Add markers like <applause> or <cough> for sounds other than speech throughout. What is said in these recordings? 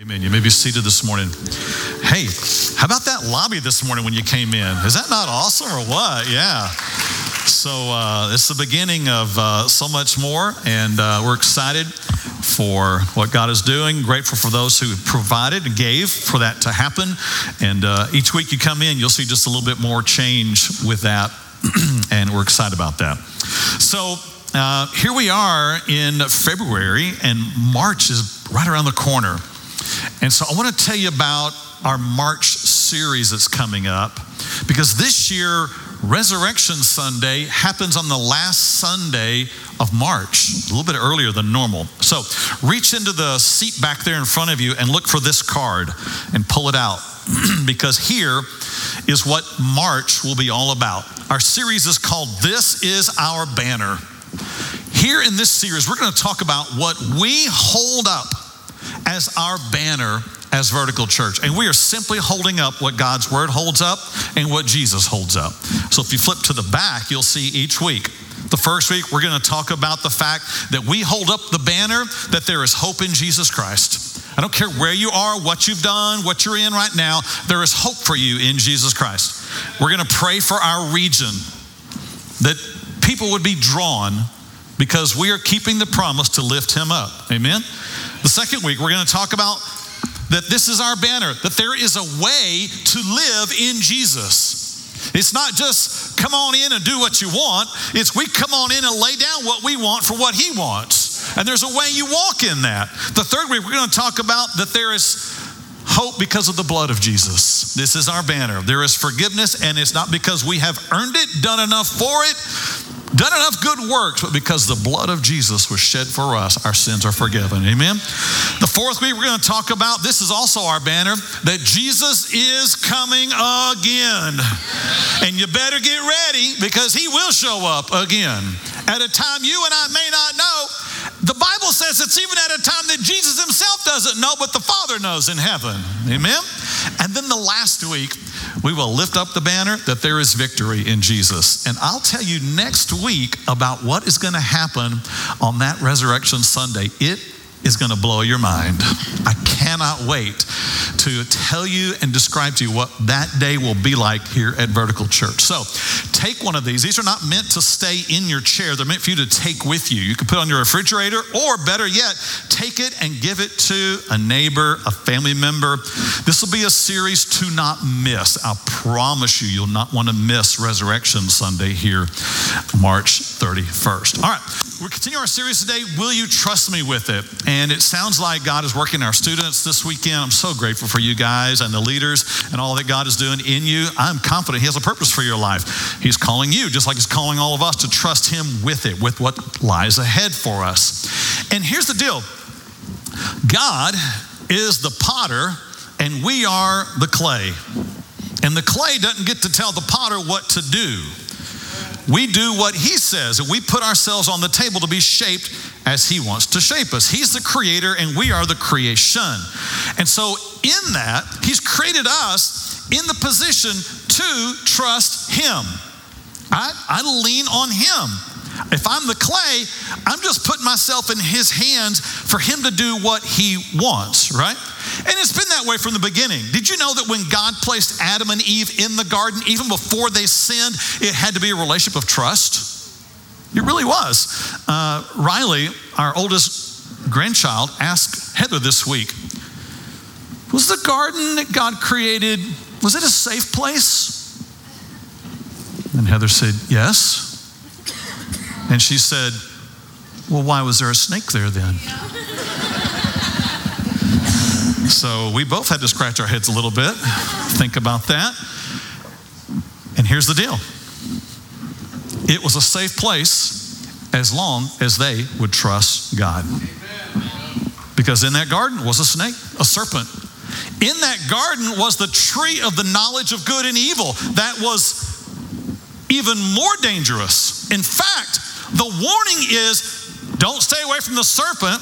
Amen. You may be seated this morning. Hey, how about that lobby this morning when you came in? Is that not awesome or what? Yeah. So uh, it's the beginning of uh, so much more, and uh, we're excited for what God is doing. Grateful for those who provided and gave for that to happen. And uh, each week you come in, you'll see just a little bit more change with that, <clears throat> and we're excited about that. So uh, here we are in February, and March is right around the corner. And so I want to tell you about our March series that's coming up because this year, Resurrection Sunday happens on the last Sunday of March, a little bit earlier than normal. So reach into the seat back there in front of you and look for this card and pull it out <clears throat> because here is what March will be all about. Our series is called This Is Our Banner. Here in this series, we're going to talk about what we hold up as our banner as Vertical Church. And we are simply holding up what God's Word holds up and what Jesus holds up. So if you flip to the back, you'll see each week. The first week, we're going to talk about the fact that we hold up the banner that there is hope in Jesus Christ. I don't care where you are, what you've done, what you're in right now, there is hope for you in Jesus Christ. We're going to pray for our region that people would be drawn because we are keeping the promise to lift him up. Amen. The second week, we're going to talk about that this is our banner, that there is a way to live in Jesus. It's not just come on in and do what you want, it's we come on in and lay down what we want for what He wants. And there's a way you walk in that. The third week, we're going to talk about that there is hope because of the blood of Jesus. This is our banner. There is forgiveness, and it's not because we have earned it, done enough for it, done enough good works, but because the blood of Jesus was shed for us, our sins are forgiven. Amen. The fourth week, we're going to talk about this is also our banner that Jesus is coming again. And you better get ready because he will show up again at a time you and I may not know. The Bible says it's even at a time that Jesus himself doesn't know, but the Father knows in heaven. Amen. And then the last week, we will lift up the banner that there is victory in Jesus. And I'll tell you next week about what is going to happen on that Resurrection Sunday. It is going to blow your mind. I cannot wait to tell you and describe to you what that day will be like here at Vertical Church. So, take one of these. These are not meant to stay in your chair, they're meant for you to take with you. You can put on your refrigerator, or better yet, take it and give it to a neighbor, a family member. This will be a series to not miss. I promise you, you'll not want to miss Resurrection Sunday here, March 31st. All right, we're continuing our series today. Will you trust me with it? And it sounds like God is working our students this weekend. I'm so grateful for you guys and the leaders and all that God is doing in you. I'm confident He has a purpose for your life. He's calling you, just like He's calling all of us, to trust Him with it, with what lies ahead for us. And here's the deal God is the potter, and we are the clay. And the clay doesn't get to tell the potter what to do. We do what he says, and we put ourselves on the table to be shaped as he wants to shape us. He's the creator, and we are the creation. And so, in that, he's created us in the position to trust him. I, I lean on him. If I'm the clay, I'm just putting myself in his hands for him to do what he wants, right? And it's been that way from the beginning. Did you know that when God placed Adam and Eve in the garden, even before they sinned, it had to be a relationship of trust? It really was. Uh, Riley, our oldest grandchild, asked Heather this week Was the garden that God created, was it a safe place? And Heather said, Yes. And she said, Well, why was there a snake there then? So we both had to scratch our heads a little bit, think about that. And here's the deal it was a safe place as long as they would trust God. Because in that garden was a snake, a serpent. In that garden was the tree of the knowledge of good and evil that was even more dangerous. In fact, the warning is don't stay away from the serpent.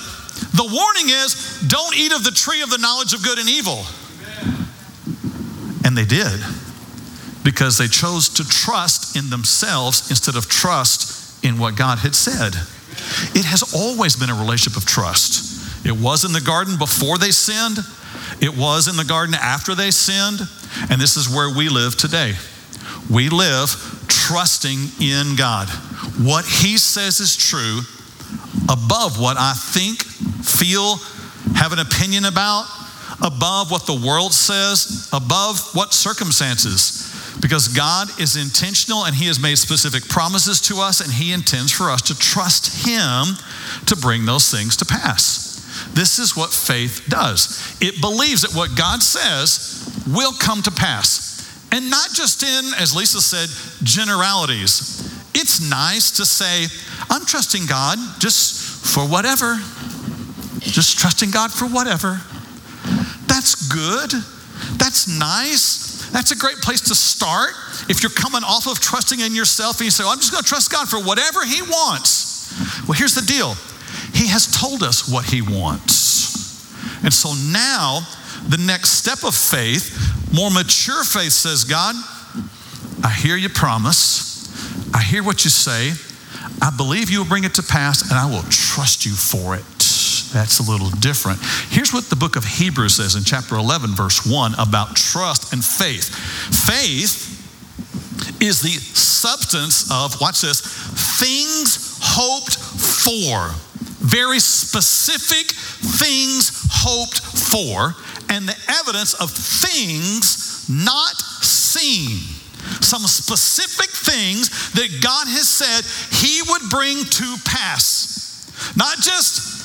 The warning is don't eat of the tree of the knowledge of good and evil. And they did because they chose to trust in themselves instead of trust in what God had said. It has always been a relationship of trust. It was in the garden before they sinned, It was in the garden after they sinned, and this is where we live today. We live trusting in God. What He says is true above what I think, feel, have an opinion about, above what the world says, above what circumstances. Because God is intentional and He has made specific promises to us, and He intends for us to trust Him to bring those things to pass. This is what faith does it believes that what God says will come to pass. And not just in, as Lisa said, generalities. It's nice to say, I'm trusting God just for whatever. Just trusting God for whatever. That's good. That's nice. That's a great place to start. If you're coming off of trusting in yourself and you say, well, I'm just going to trust God for whatever He wants. Well, here's the deal He has told us what He wants. And so now, the next step of faith, more mature faith says, God, I hear your promise. I hear what you say. I believe you will bring it to pass, and I will trust you for it. That's a little different. Here's what the book of Hebrews says in chapter 11, verse 1 about trust and faith. Faith is the substance of, watch this, things hoped for. Very specific things hoped for, and the evidence of things not seen. Some specific things that God has said He would bring to pass. Not just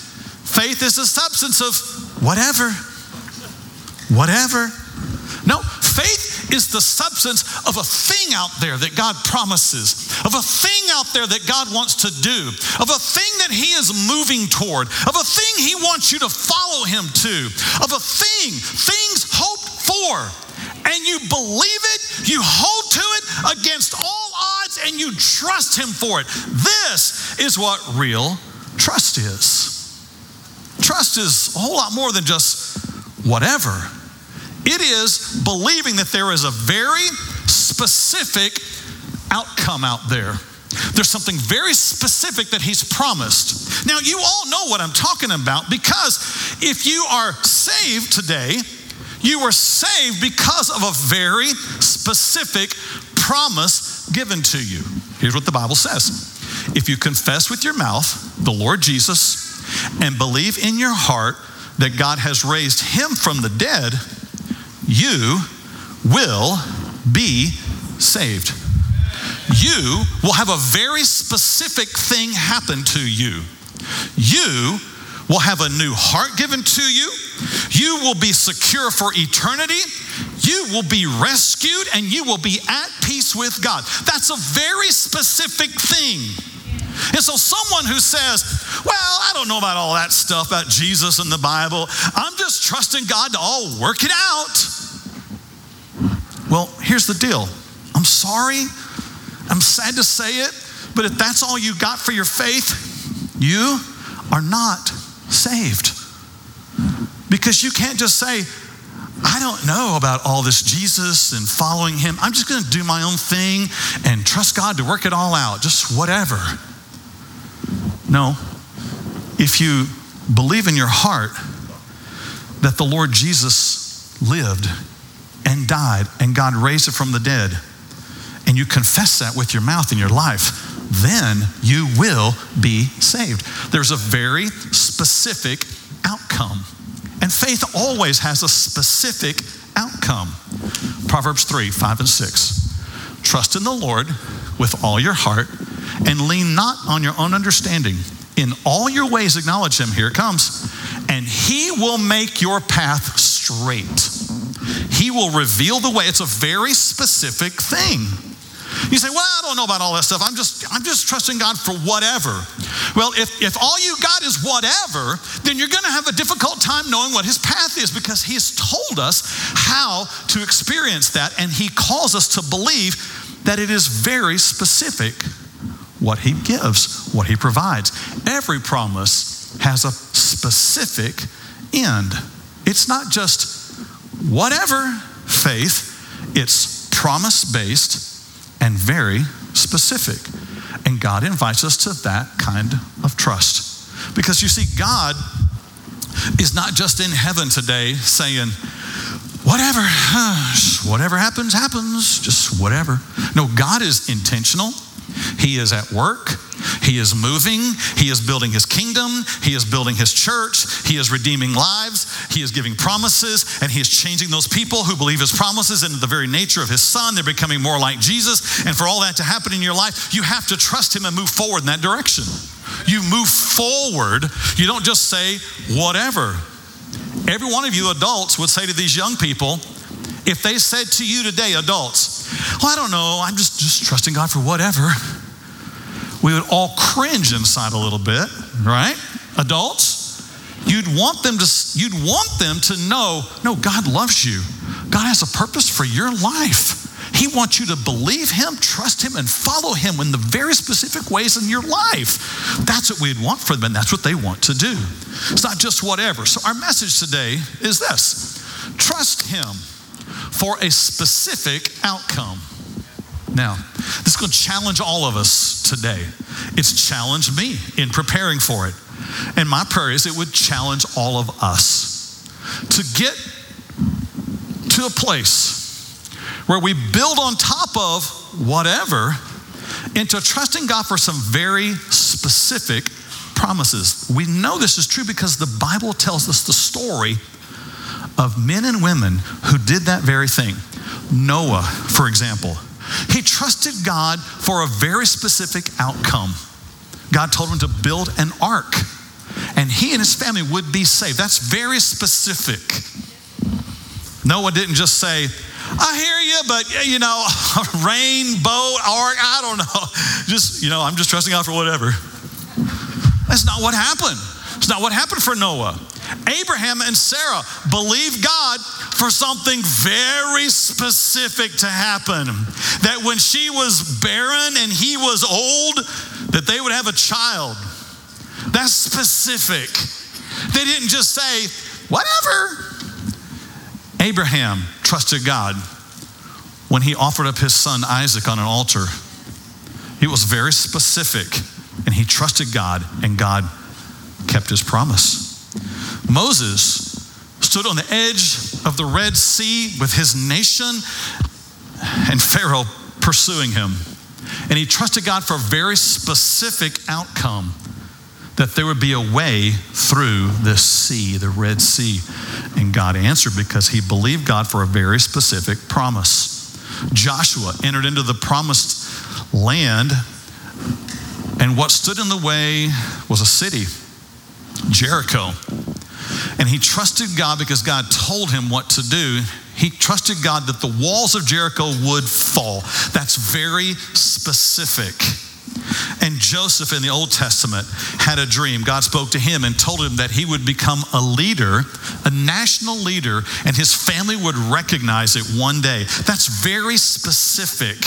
Faith is the substance of whatever. Whatever. No, faith is the substance of a thing out there that God promises, of a thing out there that God wants to do, of a thing that He is moving toward, of a thing He wants you to follow Him to, of a thing, things hoped for. And you believe it, you hold to it against all odds, and you trust Him for it. This is what real trust is. Trust is a whole lot more than just whatever. It is believing that there is a very specific outcome out there. There's something very specific that he's promised. Now, you all know what I'm talking about because if you are saved today, you were saved because of a very specific promise given to you. Here's what the Bible says If you confess with your mouth the Lord Jesus and believe in your heart that God has raised him from the dead, you will be saved. You will have a very specific thing happen to you. You will have a new heart given to you. You will be secure for eternity. You will be rescued and you will be at peace with God. That's a very specific thing. And so, someone who says, Well, I don't know about all that stuff about Jesus and the Bible, I'm just trusting God to all work it out. Well, here's the deal I'm sorry, I'm sad to say it, but if that's all you got for your faith, you are not saved. Because you can't just say, I don't know about all this Jesus and following him. I'm just going to do my own thing and trust God to work it all out, just whatever. No. If you believe in your heart that the Lord Jesus lived and died and God raised it from the dead, and you confess that with your mouth in your life, then you will be saved. There's a very specific outcome. And faith always has a specific outcome. Proverbs 3 5 and 6. Trust in the Lord with all your heart and lean not on your own understanding. In all your ways, acknowledge him. Here it comes. And he will make your path straight. He will reveal the way. It's a very specific thing. You say, well, I don't know about all that stuff. I'm just, I'm just trusting God for whatever. Well, if, if all you got is whatever, then you're going to have a difficult time knowing what his path is because he has told us how to experience that. And he calls us to believe that it is very specific what He gives, what He provides. Every promise has a specific end. It's not just whatever faith, it's promise based and very specific. And God invites us to that kind of trust. Because you see, God is not just in heaven today saying, whatever, <sighs> whatever happens, happens, just whatever. No, God is intentional. He is at work. He is moving. He is building his kingdom. He is building his church. He is redeeming lives. He is giving promises, and he is changing those people who believe his promises into the very nature of his son. They're becoming more like Jesus. And for all that to happen in your life, you have to trust him and move forward in that direction. You move forward. You don't just say, whatever. Every one of you adults would say to these young people, if they said to you today, adults, well, I don't know, I'm just, just trusting God for whatever, we would all cringe inside a little bit, right? Adults, you'd want them to you'd want them to know, no, God loves you. God has a purpose for your life. He wants you to believe Him, trust Him, and follow Him in the very specific ways in your life. That's what we'd want for them, and that's what they want to do. It's not just whatever. So, our message today is this trust Him for a specific outcome. Now, this is going to challenge all of us today. It's challenged me in preparing for it. And my prayer is it would challenge all of us to get to a place where we build on top of whatever into trusting God for some very specific promises. We know this is true because the Bible tells us the story of men and women who did that very thing. Noah, for example, he trusted God for a very specific outcome. God told him to build an ark, and he and his family would be saved. That's very specific. Noah didn't just say, I hear you, but you know, <laughs> rainbow ark, I don't know. <laughs> Just, you know, I'm just trusting God for whatever. That's not what happened. It's not what happened for Noah. Abraham and Sarah believed God for something very specific to happen. That when she was barren and he was old, that they would have a child. That's specific. They didn't just say, whatever. Abraham trusted God when he offered up his son Isaac on an altar. He was very specific and he trusted God, and God kept his promise. Moses stood on the edge of the Red Sea with his nation and Pharaoh pursuing him. And he trusted God for a very specific outcome that there would be a way through this sea, the Red Sea. And God answered because he believed God for a very specific promise. Joshua entered into the promised land, and what stood in the way was a city, Jericho. And he trusted God because God told him what to do. He trusted God that the walls of Jericho would fall. That's very specific. And Joseph in the Old Testament had a dream. God spoke to him and told him that he would become a leader, a national leader, and his family would recognize it one day. That's very specific.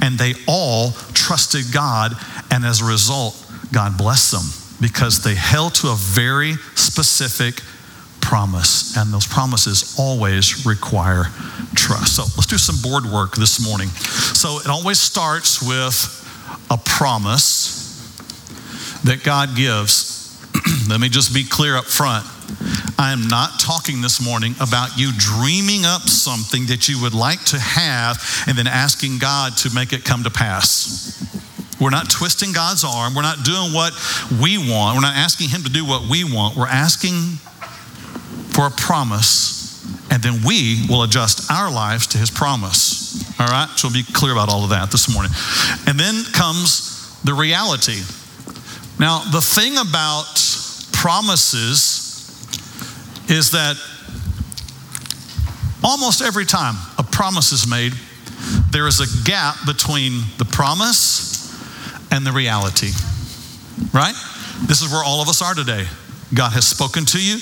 And they all trusted God, and as a result, God blessed them because they held to a very specific promise, and those promises always require trust. So let's do some board work this morning. So it always starts with a promise that God gives. <clears throat> Let me just be clear up front. I am not talking this morning about you dreaming up something that you would like to have and then asking God to make it come to pass. We're not twisting God's arm. We're not doing what we want. We're not asking Him to do what we want. We're asking for a promise, and then we will adjust our lives to His promise. All right? So we'll be clear about all of that this morning. And then comes the reality. Now, the thing about promises is that almost every time a promise is made, there is a gap between the promise and the reality. Right? This is where all of us are today. God has spoken to you,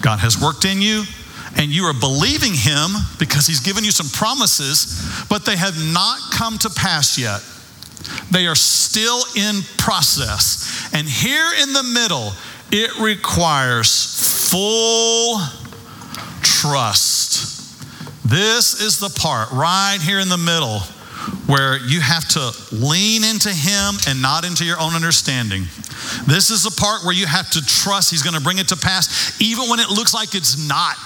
God has worked in you, and you are believing Him because He's given you some promises, but they have not come to pass yet. They are still in process. And here in the middle, it requires full trust. This is the part right here in the middle where you have to lean into Him and not into your own understanding. This is the part where you have to trust He's going to bring it to pass, even when it looks like it's not.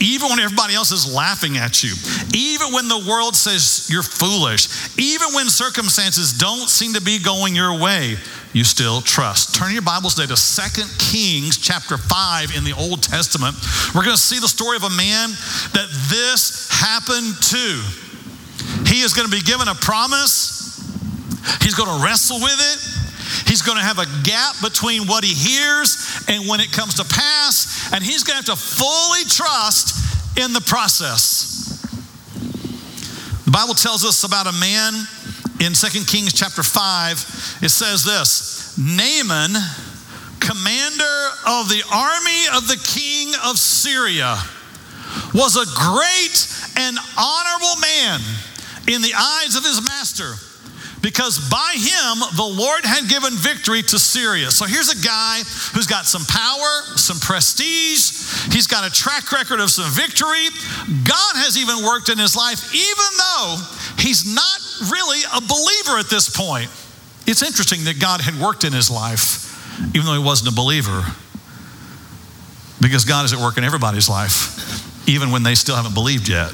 Even when everybody else is laughing at you, even when the world says you're foolish, even when circumstances don't seem to be going your way, you still trust. Turn your Bibles today to 2 Kings chapter 5 in the Old Testament. We're going to see the story of a man that this happened to. He is going to be given a promise, he's going to wrestle with it. He's going to have a gap between what he hears and when it comes to pass, and he's going to have to fully trust in the process. The Bible tells us about a man in 2 Kings chapter 5. It says this Naaman, commander of the army of the king of Syria, was a great and honorable man in the eyes of his master because by him the Lord had given victory to Syria. So here's a guy who's got some power, some prestige, he's got a track record of some victory. God has even worked in his life, even though he's not really a believer at this point. It's interesting that God had worked in his life, even though he wasn't a believer, because God is at work in everybody's life, even when they still haven't believed yet,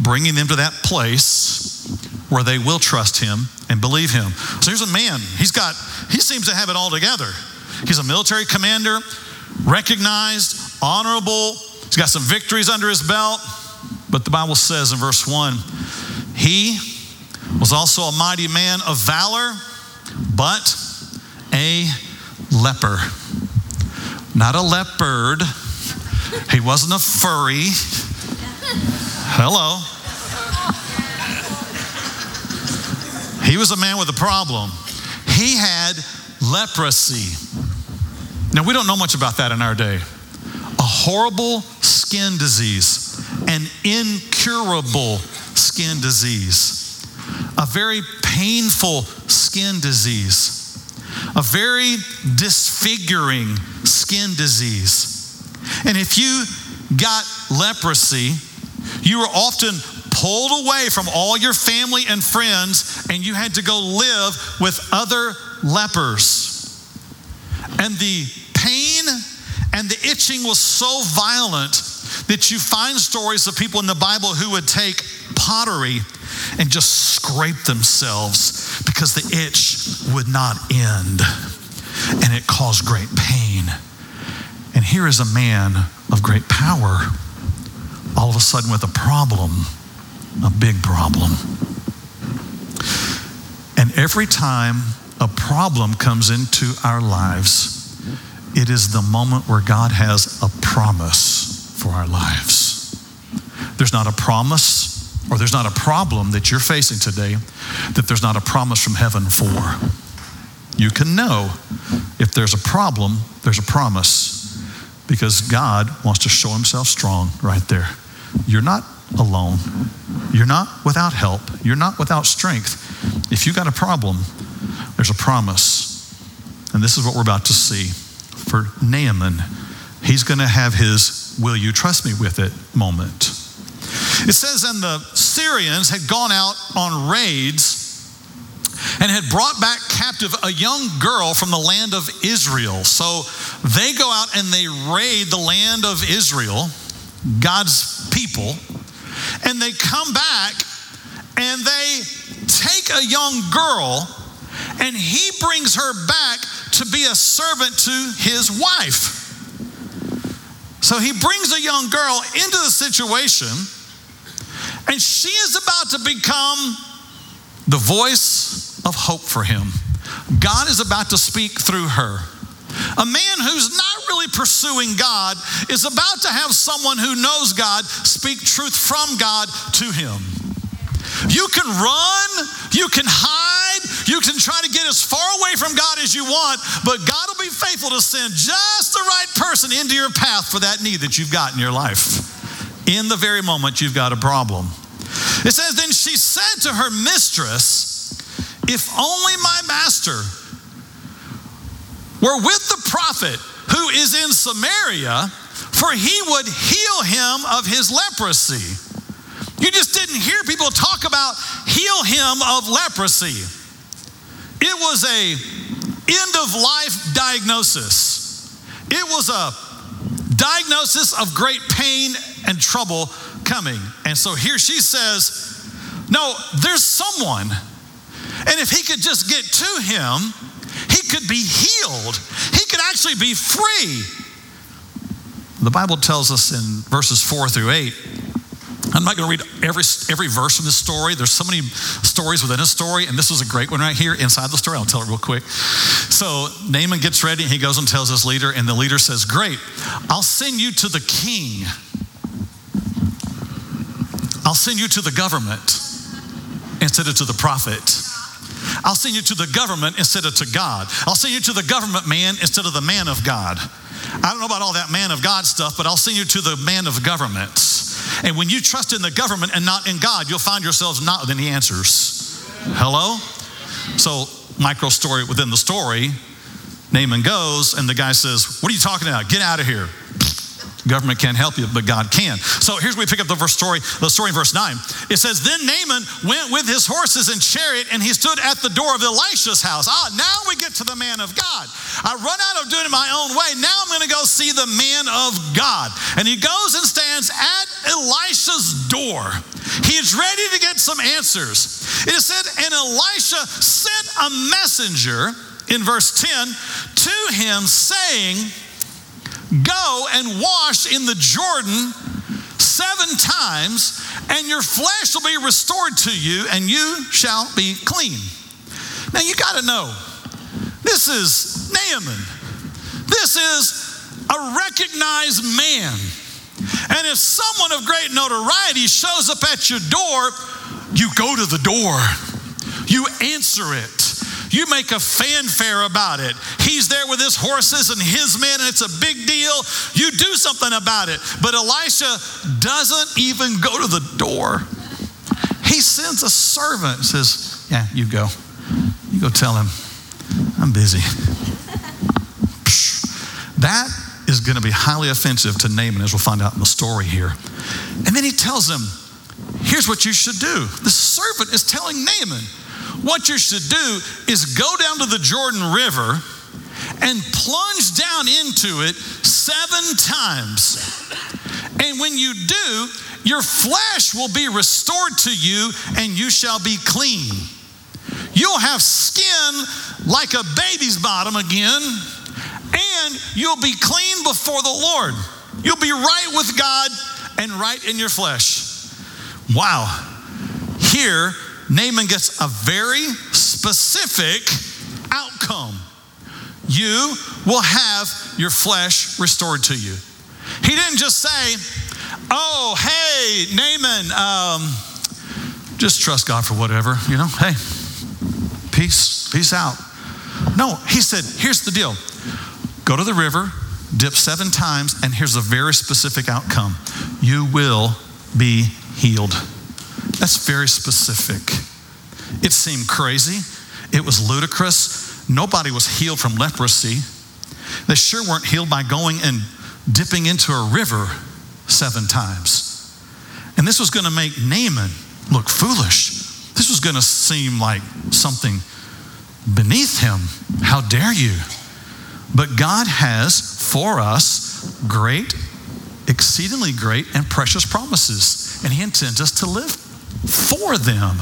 bringing them to that place where they will trust him and believe him. So here's a man. He's got, he seems to have it all together. He's a military commander, recognized, honorable. He's got some victories under his belt. But the Bible says in verse 1 he was also a mighty man of valor, but a leper. Not a leopard. He wasn't a furry. Hello. He was a man with a problem. He had leprosy. Now, we don't know much about that in our day. A horrible skin disease, an incurable skin disease, a very painful skin disease, a very disfiguring skin disease. And if you got leprosy, you were often pulled away from all your family and friends, and you had to go live with other lepers. And the pain and the itching was so violent that you find stories of people in the Bible who would take pottery and just scrape themselves because the itch would not end and it caused great pain. And here is a man of great power, all of a sudden with a problem a big problem. And every time a problem comes into our lives, it is the moment where God has a promise for our lives. There's not a promise or there's not a problem that you're facing today that there's not a promise from heaven for. You can know if there's a problem, there's a promise because God wants to show himself strong right there. You're not alone. You're not without help. You're not without strength. If you got a problem, there's a promise. And this is what we're about to see. For Naaman, he's going to have his will you trust me with it moment. It says, and the Syrians had gone out on raids and had brought back captive a young girl from the land of Israel. So they go out and they raid the land of Israel, God's people and they come back and they take a young girl and he brings her back to be a servant to his wife. So he brings a young girl into the situation, and she is about to become the voice of hope for him. God is about to speak through her. A man who's not really pursuing God is about to have someone who knows God speak truth from God to him. You can run, you can hide, you can try to get as far away from God as you want, but God will be faithful to send just the right person into your path for that need that you've got in your life. In the very moment you've got a problem. It says, Then she said to her mistress, If only my master were with the prophet who is in Samaria, for he would heal him of his leprosy. You just didn't hear people talk about heal him of leprosy. It was a end of life diagnosis. It was a diagnosis of great pain and trouble coming. And so here she says, No, there's someone. And if he could just get to him, could be healed. He could actually be free. The Bible tells us in verses four through eight I'm not going to read every, every verse in this story. There's so many stories within a story, and this was a great one right here inside the story. I'll tell it real quick. So Naaman gets ready, he goes and tells his leader, and the leader says, Great, I'll send you to the king. I'll send you to the government instead of to the prophet. I'll send you to the government instead of to God. I'll send you to the government man instead of the man of God. I don't know about all that man of God stuff, but I'll send you to the man of governments. And when you trust in the government and not in God, you'll find yourselves not with any answers. Hello? So, micro story within the story Naaman goes, and the guy says, What are you talking about? Get out of here. Government can't help you, but God can. So here's where we pick up the verse story, the story in verse 9. It says, Then Naaman went with his horses and chariot, and he stood at the door of Elisha's house. Ah, now we get to the man of God. I run out of doing it my own way. Now I'm going to go see the man of God. And he goes and stands at Elisha's door. He is ready to get some answers. It said, and Elisha sent a messenger in verse 10 to him, saying, Go and wash in the Jordan seven times, and your flesh will be restored to you, and you shall be clean. Now you got to know, this is Naaman. This is a recognized man. And if someone of great notoriety shows up at your door, you go to the door, you answer it. You make a fanfare about it. He's there with his horses and his men, and it's a big deal. You do something about it. But Elisha doesn't even go to the door. He sends a servant, says, Yeah, you go. You go tell him, I'm busy. <laughs> that is going to be highly offensive to Naaman, as we'll find out in the story here. And then he tells him, Here's what you should do. The servant is telling Naaman, what you should do is go down to the Jordan River and plunge down into it seven times. And when you do, your flesh will be restored to you and you shall be clean. You'll have skin like a baby's bottom again, and you'll be clean before the Lord. You'll be right with God and right in your flesh. Wow. Here, Naaman gets a very specific outcome. You will have your flesh restored to you. He didn't just say, Oh, hey, Naaman, um, just trust God for whatever, you know, hey, peace, peace out. No, he said, Here's the deal go to the river, dip seven times, and here's a very specific outcome you will be healed. That's very specific. It seemed crazy, it was ludicrous. Nobody was healed from leprosy. They sure weren't healed by going and dipping into a river seven times. And this was going to make Naaman look foolish. This was going to seem like something beneath him. How dare you? But God has for us great, exceedingly great, and precious promises. And He intends us to live for them.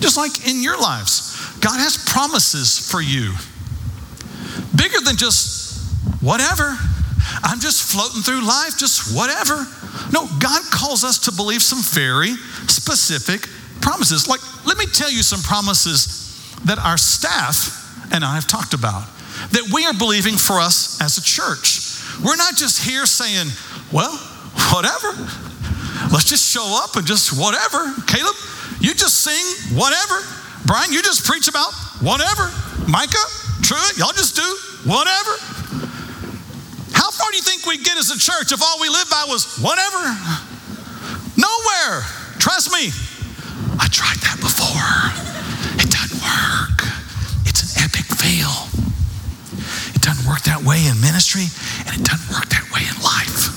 Just like in your lives, God has promises for you. Bigger than just whatever. I'm just floating through life, just whatever. No, God calls us to believe some very specific promises. Like, let me tell you some promises that our staff and I have talked about that we are believing for us as a church. We're not just here saying, well, whatever. Let's just show up and just whatever. Caleb, you just sing whatever. Brian, you just preach about whatever. Micah, Truett, y'all just do whatever. How far do you think we'd get as a church if all we lived by was whatever? Nowhere. Trust me. I tried that before. It doesn't work. It's an epic fail. It doesn't work that way in ministry, and it doesn't work that way in life.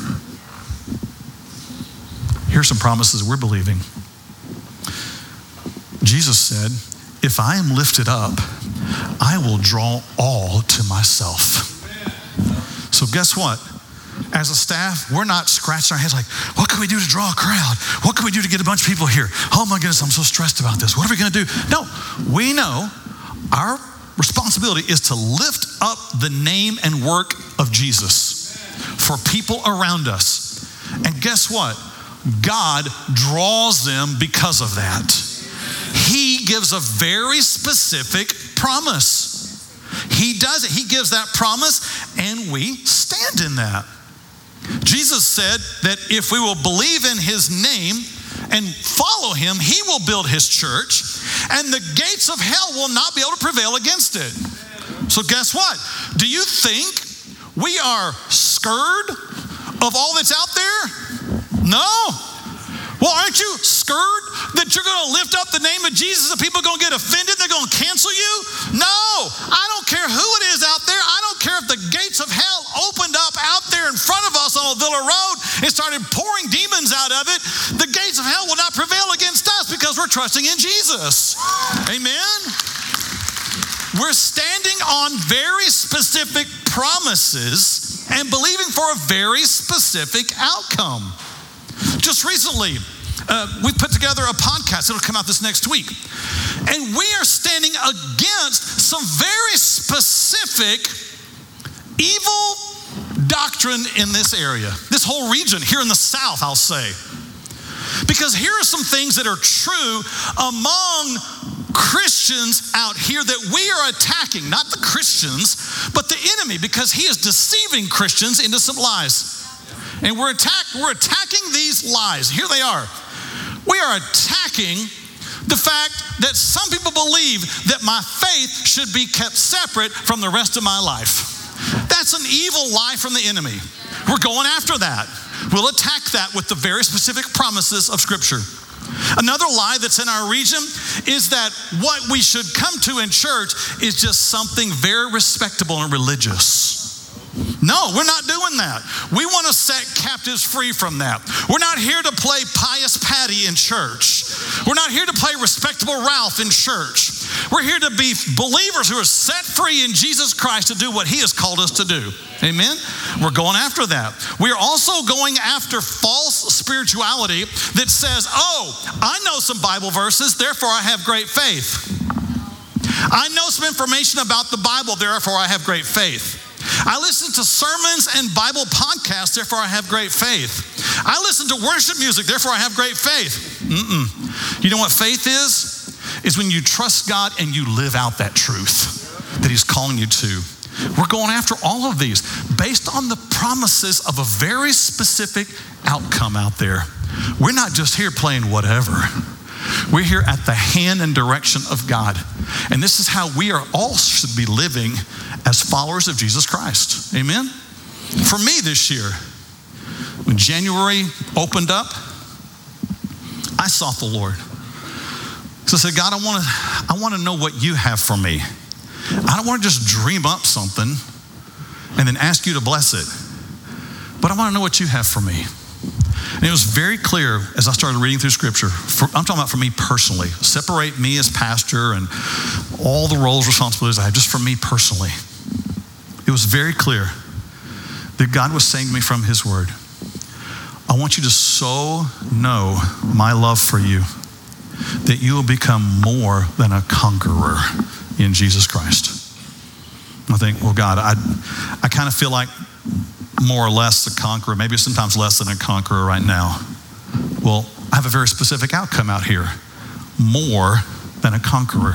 Here's some promises we're believing. Jesus said, If I am lifted up, I will draw all to myself. So, guess what? As a staff, we're not scratching our heads like, what can we do to draw a crowd? What can we do to get a bunch of people here? Oh my goodness, I'm so stressed about this. What are we going to do? No, we know our responsibility is to lift up the name and work of Jesus for people around us. And guess what? God draws them because of that. He gives a very specific promise. He does it. He gives that promise, and we stand in that. Jesus said that if we will believe in his name and follow him, he will build his church, and the gates of hell will not be able to prevail against it. So, guess what? Do you think we are scared of all that's out there? No. Well, aren't you scared that you're going to lift up the name of Jesus and people are going to get offended? They're going to cancel you? No, I don't care who it is out there. I don't care if the gates of hell opened up out there in front of us on a Villa Road and started pouring demons out of it. The gates of hell will not prevail against us because we're trusting in Jesus. Amen? We're standing on very specific promises and believing for a very specific outcome. Just recently, uh, we put together a podcast. It'll come out this next week. And we are standing against some very specific evil doctrine in this area, this whole region, here in the South, I'll say. Because here are some things that are true among Christians out here that we are attacking, not the Christians, but the enemy, because he is deceiving Christians into some lies. And we're, attack, we're attacking these lies. Here they are. We are attacking the fact that some people believe that my faith should be kept separate from the rest of my life. That's an evil lie from the enemy. We're going after that. We'll attack that with the very specific promises of Scripture. Another lie that's in our region is that what we should come to in church is just something very respectable and religious. No, we're not doing that. We want to set captives free from that. We're not here to play pious Patty in church. We're not here to play respectable Ralph in church. We're here to be believers who are set free in Jesus Christ to do what He has called us to do. Amen? We're going after that. We are also going after false spirituality that says, oh, I know some Bible verses, therefore I have great faith. I know some information about the Bible, therefore I have great faith. I listen to sermons and Bible podcasts, therefore I have great faith. I listen to worship music, therefore I have great faith. Mm-mm. You know what faith is? Is when you trust God and you live out that truth that He's calling you to. We're going after all of these based on the promises of a very specific outcome out there. We're not just here playing whatever. We're here at the hand and direction of God. And this is how we are all should be living as followers of Jesus Christ. Amen? For me this year, when January opened up, I sought the Lord. So I said, God, I want to I want to know what you have for me. I don't want to just dream up something and then ask you to bless it. But I want to know what you have for me. And it was very clear as I started reading through scripture. For, I'm talking about for me personally. Separate me as pastor and all the roles, responsibilities I have, just for me personally. It was very clear that God was saying to me from His Word, I want you to so know my love for you that you will become more than a conqueror in Jesus Christ. I think, well, God, I, I kind of feel like more or less a conqueror, maybe sometimes less than a conqueror right now. Well, I have a very specific outcome out here more than a conqueror.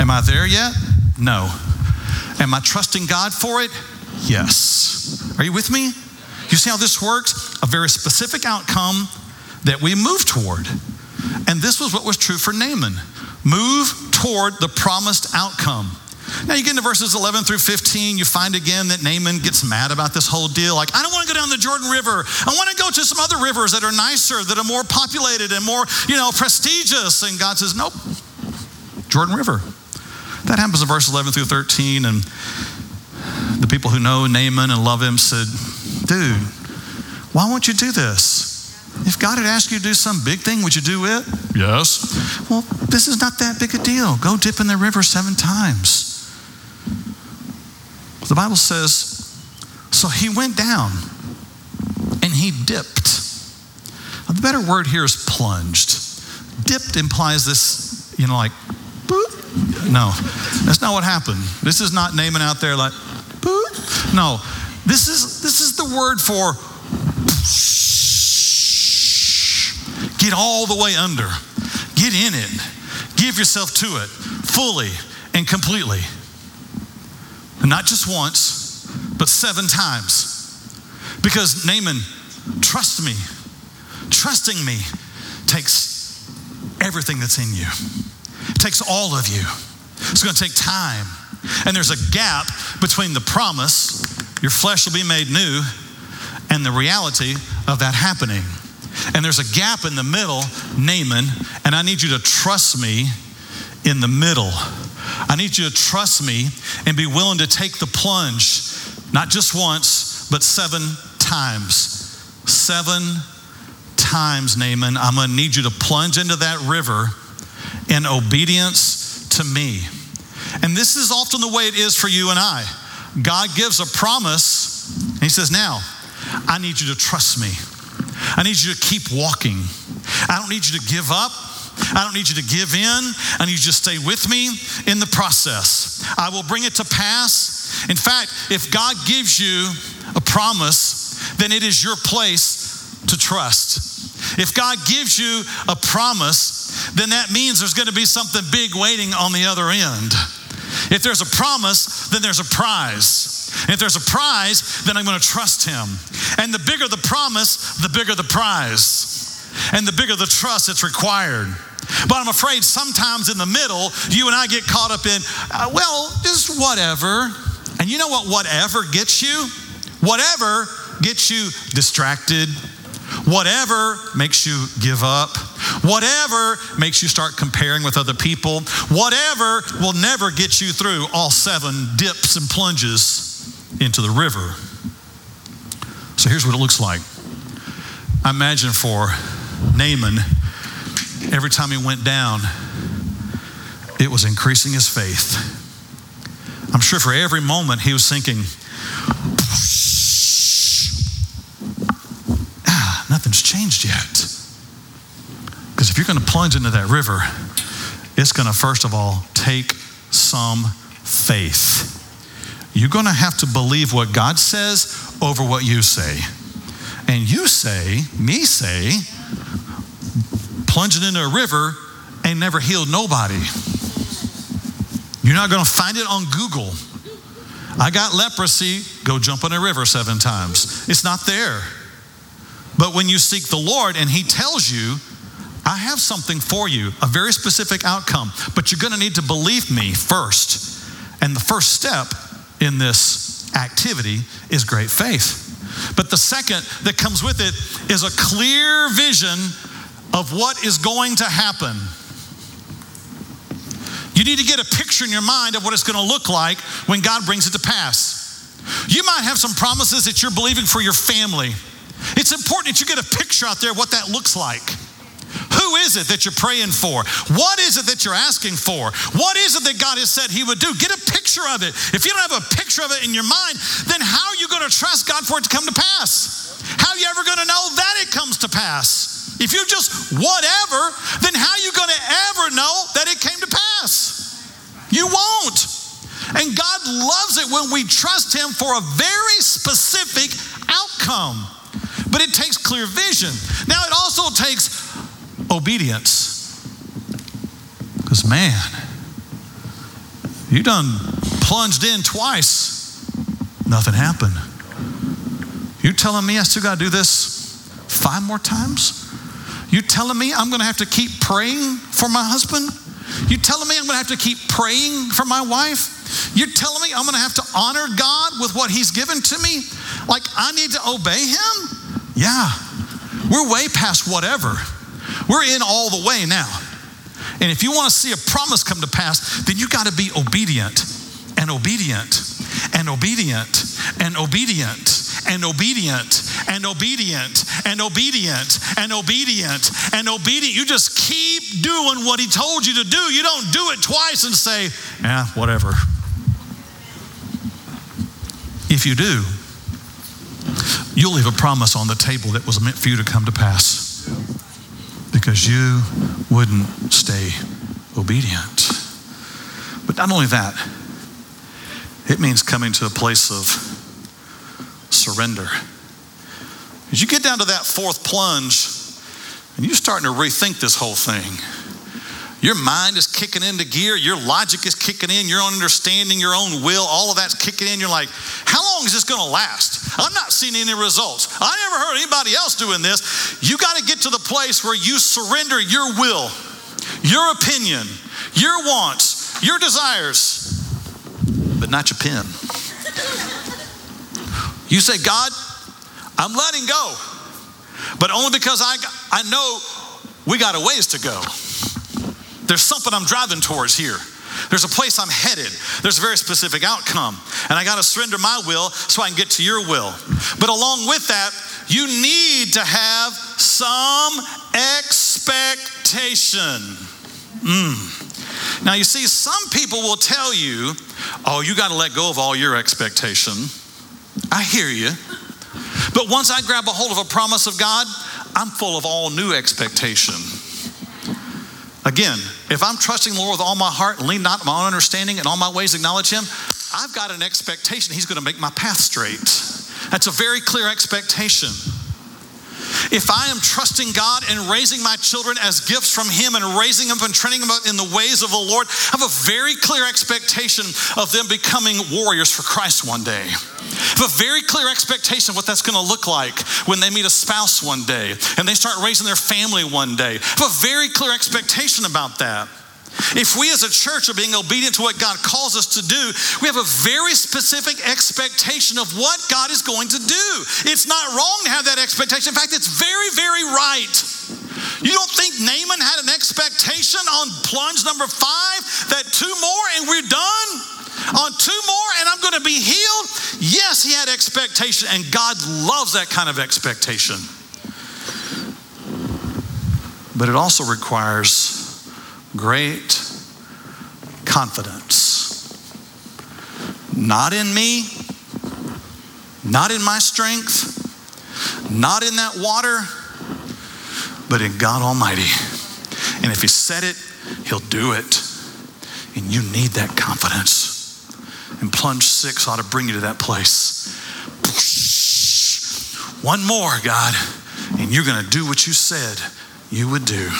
Am I there yet? No. Am I trusting God for it? Yes. Are you with me? You see how this works? A very specific outcome that we move toward. And this was what was true for Naaman move toward the promised outcome. Now you get into verses 11 through 15, you find again that Naaman gets mad about this whole deal. Like, I don't want to go down the Jordan River. I want to go to some other rivers that are nicer, that are more populated and more, you know, prestigious. And God says, nope, Jordan River. That happens in verse 11 through 13. And the people who know Naaman and love him said, dude, why won't you do this? If God had asked you to do some big thing, would you do it? Yes. Well, this is not that big a deal. Go dip in the river seven times. The Bible says, so he went down and he dipped. The better word here is plunged. Dipped implies this, you know, like, boop. No, that's not what happened. This is not Naaman out there like, boop. No, this is this is the word for get all the way under, get in it, give yourself to it fully and completely. And not just once, but seven times. Because Naaman, trust me, trusting me takes everything that's in you, it takes all of you. It's going to take time. And there's a gap between the promise, your flesh will be made new, and the reality of that happening. And there's a gap in the middle, Naaman, and I need you to trust me in the middle. I need you to trust me and be willing to take the plunge, not just once, but seven times. Seven times, Naaman, I'm going to need you to plunge into that river in obedience to me. And this is often the way it is for you and I. God gives a promise, and He says, Now, I need you to trust me. I need you to keep walking. I don't need you to give up. I don't need you to give in. I need you to stay with me in the process. I will bring it to pass. In fact, if God gives you a promise, then it is your place to trust. If God gives you a promise, then that means there's going to be something big waiting on the other end. If there's a promise, then there's a prize. If there's a prize, then I'm going to trust him. And the bigger the promise, the bigger the prize. And the bigger the trust that's required. But I'm afraid sometimes in the middle, you and I get caught up in, uh, well, just whatever. And you know what whatever gets you? Whatever gets you distracted. Whatever makes you give up. Whatever makes you start comparing with other people. Whatever will never get you through all seven dips and plunges into the river. So here's what it looks like. I imagine for Naaman, every time he went down, it was increasing his faith. I'm sure for every moment he was thinking, ah, nothing's changed yet. Because if you're going to plunge into that river, it's going to first of all take some faith. You're going to have to believe what God says over what you say. And you say, me say, plunging into a river ain't never healed nobody. You're not going to find it on Google. I got leprosy, go jump in a river seven times. It's not there. But when you seek the Lord and He tells you, I have something for you, a very specific outcome, but you're going to need to believe me first. And the first step in this activity is great faith. But the second that comes with it is a clear vision of what is going to happen. You need to get a picture in your mind of what it's going to look like when God brings it to pass. You might have some promises that you're believing for your family. It's important that you get a picture out there of what that looks like. Who is it that you're praying for? What is it that you're asking for? What is it that God has said He would do? Get a picture of it. If you don't have a picture of it in your mind, then how are you going to trust God for it to come to pass? How are you ever going to know that it comes to pass? If you're just whatever, then how are you going to ever know that it came to pass? You won't. And God loves it when we trust Him for a very specific outcome. But it takes clear vision. Now, it also takes obedience. Because, man, you done plunged in twice, nothing happened. You telling me I still got to do this five more times? You telling me I'm going to have to keep praying for my husband? You telling me I'm going to have to keep praying for my wife? You're telling me I'm going to have to honor God with what He's given to me? Like I need to obey Him? Yeah. We're way past whatever. We're in all the way now. And if you want to see a promise come to pass, then you got to be obedient and obedient and obedient and obedient and obedient and obedient and obedient and obedient and obedient. You just keep doing what he told you to do. You don't do it twice and say, yeah, whatever. If you do, you'll leave a promise on the table that was meant for you to come to pass because you wouldn't stay obedient. But not only that, it means coming to a place of surrender. As you get down to that fourth plunge, and you're starting to rethink this whole thing. Your mind is kicking into gear, your logic is kicking in, your own understanding, your own will, all of that's kicking in. You're like, how long is this going to last? I'm not seeing any results. I never heard anybody else doing this. You got to get to the place where you surrender your will, your opinion, your wants, your desires, but not your pen. You say, God, I'm letting go, but only because I, I know we got a ways to go. There's something I'm driving towards here. There's a place I'm headed. There's a very specific outcome. And I got to surrender my will so I can get to your will. But along with that, you need to have some expectation. Mm. Now, you see, some people will tell you, oh, you got to let go of all your expectation. I hear you. But once I grab a hold of a promise of God, I'm full of all new expectation. Again, if I'm trusting the Lord with all my heart and lean not on my own understanding and all my ways acknowledge Him, I've got an expectation He's going to make my path straight. That's a very clear expectation. If I am trusting God and raising my children as gifts from Him and raising them and training them in the ways of the Lord, I have a very clear expectation of them becoming warriors for Christ one day. I have a very clear expectation of what that's going to look like when they meet a spouse one day and they start raising their family one day. I have a very clear expectation about that. If we as a church are being obedient to what God calls us to do, we have a very specific expectation of what God is going to do. It's not wrong to have that expectation. In fact, it's very, very right. You don't think Naaman had an expectation on plunge number five that two more and we're done? On two more and I'm going to be healed? Yes, he had expectation, and God loves that kind of expectation. But it also requires great confidence. Not in me, not in my strength, not in that water, but in God Almighty. And if He said it, He'll do it. And you need that confidence. And plunge six ought to bring you to that place. One more, God, and you're going to do what you said you would do.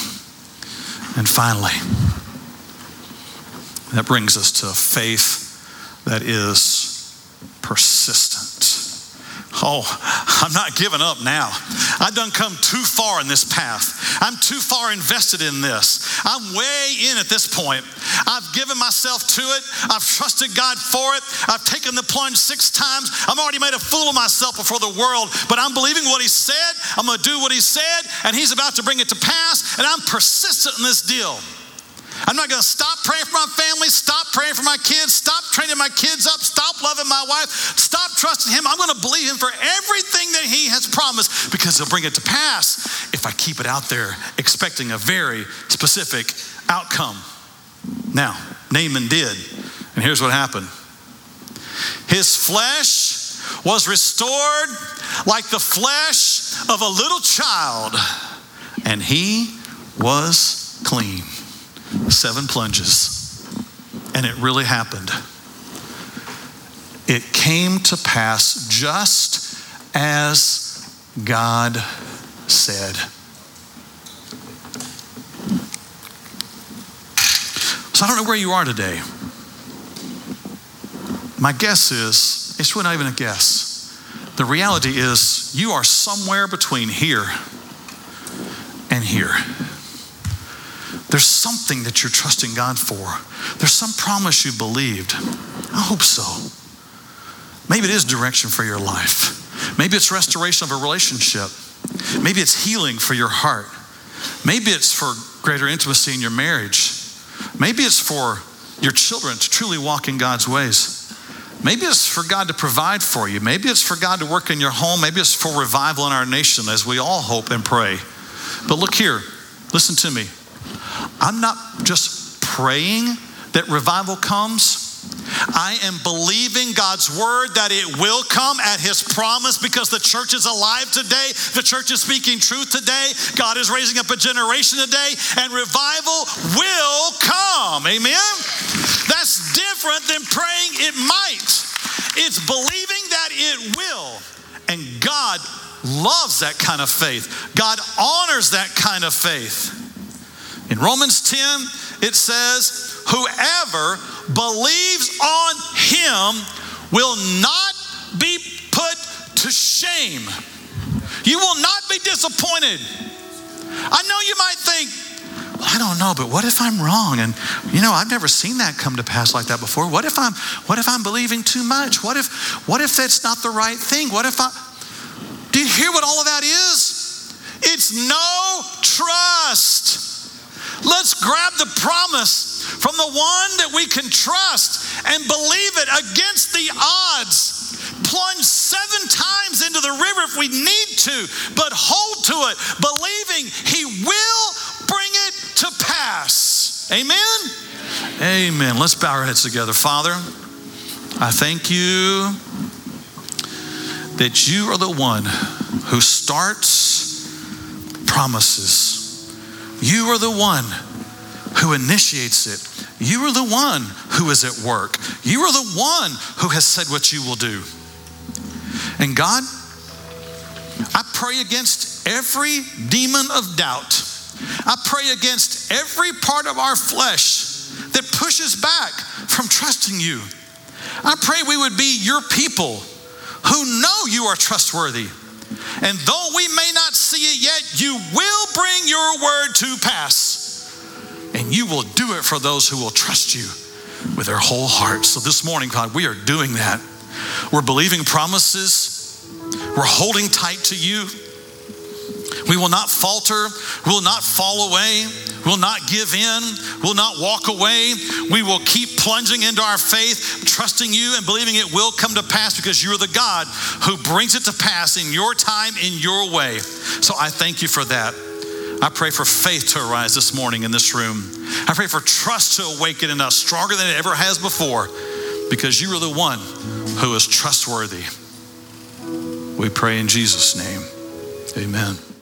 And finally, that brings us to faith that is persistent. Oh, I'm not giving up now. I've done come too far in this path. I'm too far invested in this. I'm way in at this point. I've given myself to it. I've trusted God for it. I've taken the plunge six times. I'm already made a fool of myself before the world, but I'm believing what He said. I'm going to do what He said, and He's about to bring it to pass, and I'm persistent in this deal. I'm not going to stop praying for my family, stop praying for my kids, stop training my kids up, stop loving my wife, stop trusting Him. I'm going to believe Him for everything that He has promised because He'll bring it to pass if I keep it out there expecting a very specific outcome. Now, Naaman did, and here's what happened his flesh was restored like the flesh of a little child, and he was clean seven plunges, and it really happened. It came to pass just as God said. So I don't know where you are today. My guess is, it's really not even a guess. The reality is, you are somewhere between here and here. There's something that you're trusting God for. There's some promise you believed. I hope so. Maybe it is direction for your life. Maybe it's restoration of a relationship. Maybe it's healing for your heart. Maybe it's for greater intimacy in your marriage. Maybe it's for your children to truly walk in God's ways. Maybe it's for God to provide for you. Maybe it's for God to work in your home. Maybe it's for revival in our nation as we all hope and pray. But look here, listen to me. I'm not just praying that revival comes. I am believing God's word that it will come at his promise because the church is alive today. The church is speaking truth today. God is raising up a generation today, and revival will come. Amen? That's different than praying it might. It's believing that it will. And God loves that kind of faith. God honors that kind of faith. In Romans 10, it says, Whoever believes on him will not be put to shame. You will not be disappointed. I know you might think, I don't know, but what if I'm wrong? And you know, I've never seen that come to pass like that before. What if I'm what if I'm believing too much? What if what if that's not the right thing? What if I Do you hear what all of that is? It's no trust. Let's grab the promise from the one that we can trust and believe it against the odds. Plunge seven times into the river if we need to, but hold to it, believing He will bring it to pass. Amen? Amen. Let's bow our heads together. Father, I thank you that you are the one who starts promises. You are the one who initiates it. You are the one who is at work. You are the one who has said what you will do. And God, I pray against every demon of doubt. I pray against every part of our flesh that pushes back from trusting you. I pray we would be your people who know you are trustworthy. And though we may not see it yet, you will bring your word to pass and you will do it for those who will trust you with their whole heart. So this morning, God, we are doing that. We're believing promises, we're holding tight to you. We will not falter, we will not fall away, we will not give in, we will not walk away. We will keep plunging into our faith, trusting you and believing it will come to pass because you're the God who brings it to pass in your time, in your way. So I thank you for that. I pray for faith to arise this morning in this room. I pray for trust to awaken in us stronger than it ever has before because you are the one who is trustworthy. We pray in Jesus' name. Amen.